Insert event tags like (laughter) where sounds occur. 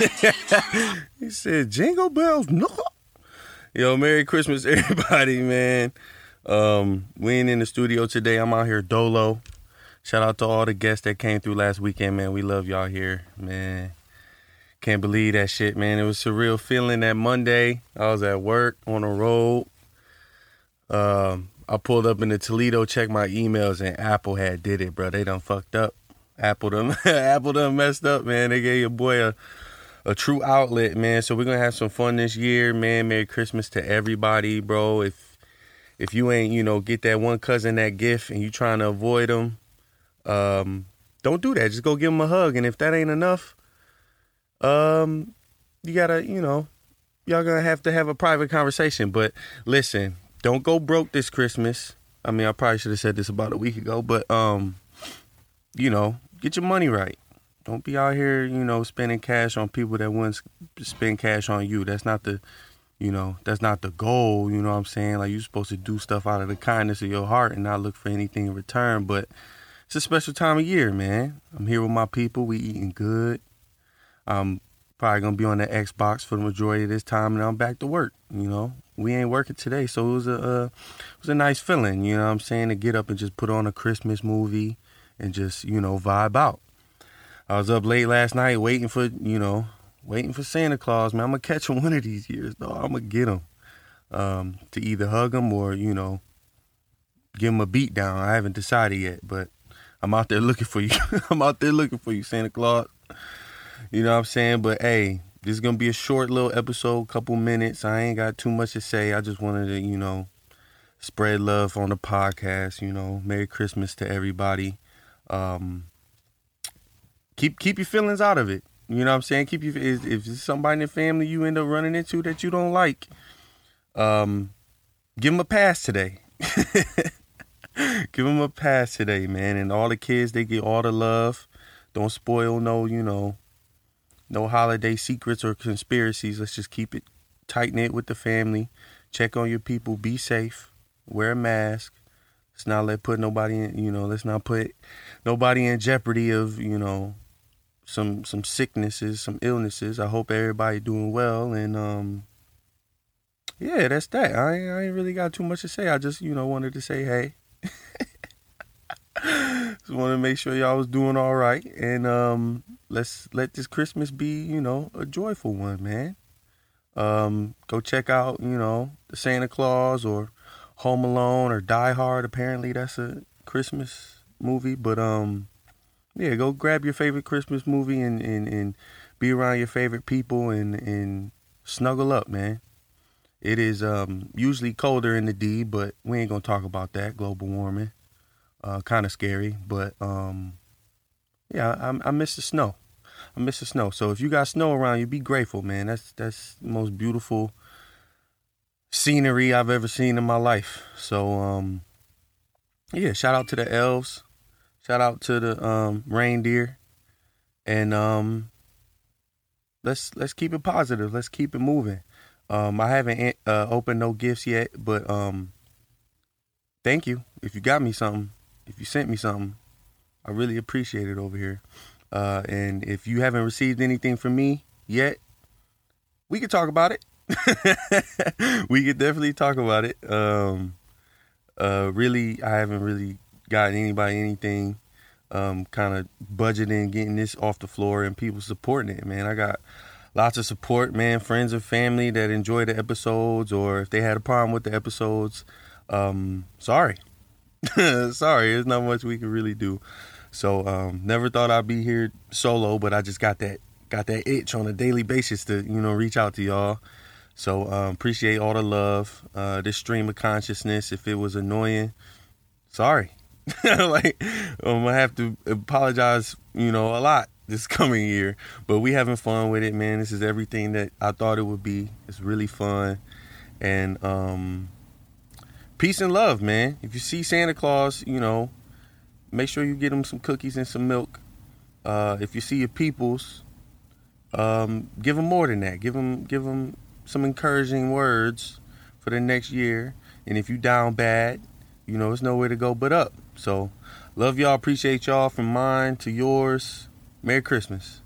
(laughs) he said, Jingle bells, no. Yo, Merry Christmas, (laughs) everybody, man. Um, we ain't in the studio today. I'm out here dolo. Shout out to all the guests that came through last weekend, man. We love y'all here, man. Can't believe that shit, man. It was surreal feeling that Monday. I was at work on the road. Um, I pulled up in the Toledo, checked my emails, and Apple had did it, bro. They done fucked up. Apple done (laughs) Apple done messed up, man. They gave your boy a a true outlet, man. So we're gonna have some fun this year, man. Merry Christmas to everybody, bro. If if you ain't, you know, get that one cousin that gift and you trying to avoid them, um, don't do that. Just go give them a hug. And if that ain't enough, um, you gotta, you know, y'all gonna have to have a private conversation. But listen, don't go broke this Christmas. I mean, I probably should have said this about a week ago, but um, you know, get your money right. Don't be out here, you know, spending cash on people that wouldn't spend cash on you. That's not the, you know, that's not the goal. You know what I'm saying? Like you're supposed to do stuff out of the kindness of your heart and not look for anything in return. But it's a special time of year, man. I'm here with my people. We eating good. I'm probably gonna be on the Xbox for the majority of this time, and I'm back to work. You know, we ain't working today, so it was a uh, it was a nice feeling. You know what I'm saying to get up and just put on a Christmas movie and just you know vibe out. I was up late last night waiting for you know waiting for Santa Claus. Man, I'm gonna catch him (laughs) one of these years, though. I'm gonna get him um, to either hug him or you know give him a beat down. I haven't decided yet, but I'm out there (laughs) looking for you. I'm out there looking for you, Santa Claus. You know what I'm saying? But hey, this is gonna be a short little episode, couple minutes. I ain't got too much to say. I just wanted to, you know, spread love on the podcast. You know, Merry Christmas to everybody. Um, keep keep your feelings out of it. You know what I'm saying? Keep you if, if somebody in the family you end up running into that you don't like, um, give them a pass today. (laughs) give them a pass today, man. And all the kids, they get all the love. Don't spoil no, you know, no holiday secrets or conspiracies. Let's just keep it tight knit with the family. Check on your people. Be safe. Wear a mask. Let's not let put nobody in. You know, let's not put nobody in jeopardy of you know some some sicknesses, some illnesses. I hope everybody doing well and um yeah, that's that. I ain't, I ain't really got too much to say. I just you know wanted to say hey. (laughs) just want to make sure y'all was doing all right and um let's let this Christmas be you know a joyful one, man. Um, go check out you know the Santa Clause or Home Alone or Die Hard. Apparently that's a Christmas movie, but um yeah, go grab your favorite Christmas movie and, and, and be around your favorite people and, and snuggle up, man. It is um, usually colder in the D, but we ain't gonna talk about that. Global warming, uh, kind of scary, but um, yeah, I, I miss the snow. I miss the snow. So if you got snow around you, be grateful, man. That's that's the most beautiful scenery I've ever seen in my life. So um, yeah, shout out to the elves. Shout out to the um, reindeer, and um, let's let's keep it positive. Let's keep it moving. Um, I haven't uh, opened no gifts yet, but um, thank you if you got me something. If you sent me something, I really appreciate it over here. Uh, and if you haven't received anything from me yet, we could talk about it. (laughs) we could definitely talk about it. Um, uh, really, I haven't really gotten anybody anything. Um, kind of budgeting, getting this off the floor, and people supporting it. Man, I got lots of support, man. Friends and family that enjoy the episodes, or if they had a problem with the episodes, um, sorry, (laughs) sorry. There's not much we can really do. So, um, never thought I'd be here solo, but I just got that got that itch on a daily basis to you know reach out to y'all. So um, appreciate all the love. Uh, this stream of consciousness. If it was annoying, sorry. (laughs) like I'm gonna have to apologize, you know, a lot this (laughs) coming year. But we having fun with it, man. This is everything that I thought it would be. It's really fun. And um peace and love, man. If you see Santa Claus, you know, make sure you get him some cookies and some milk. Uh, if you see your peoples, um, give them more than that. Give them, give them some encouraging words for the next year. And if you down bad, you know, it's nowhere to go but up. So, love y'all. Appreciate y'all from mine to yours. Merry Christmas.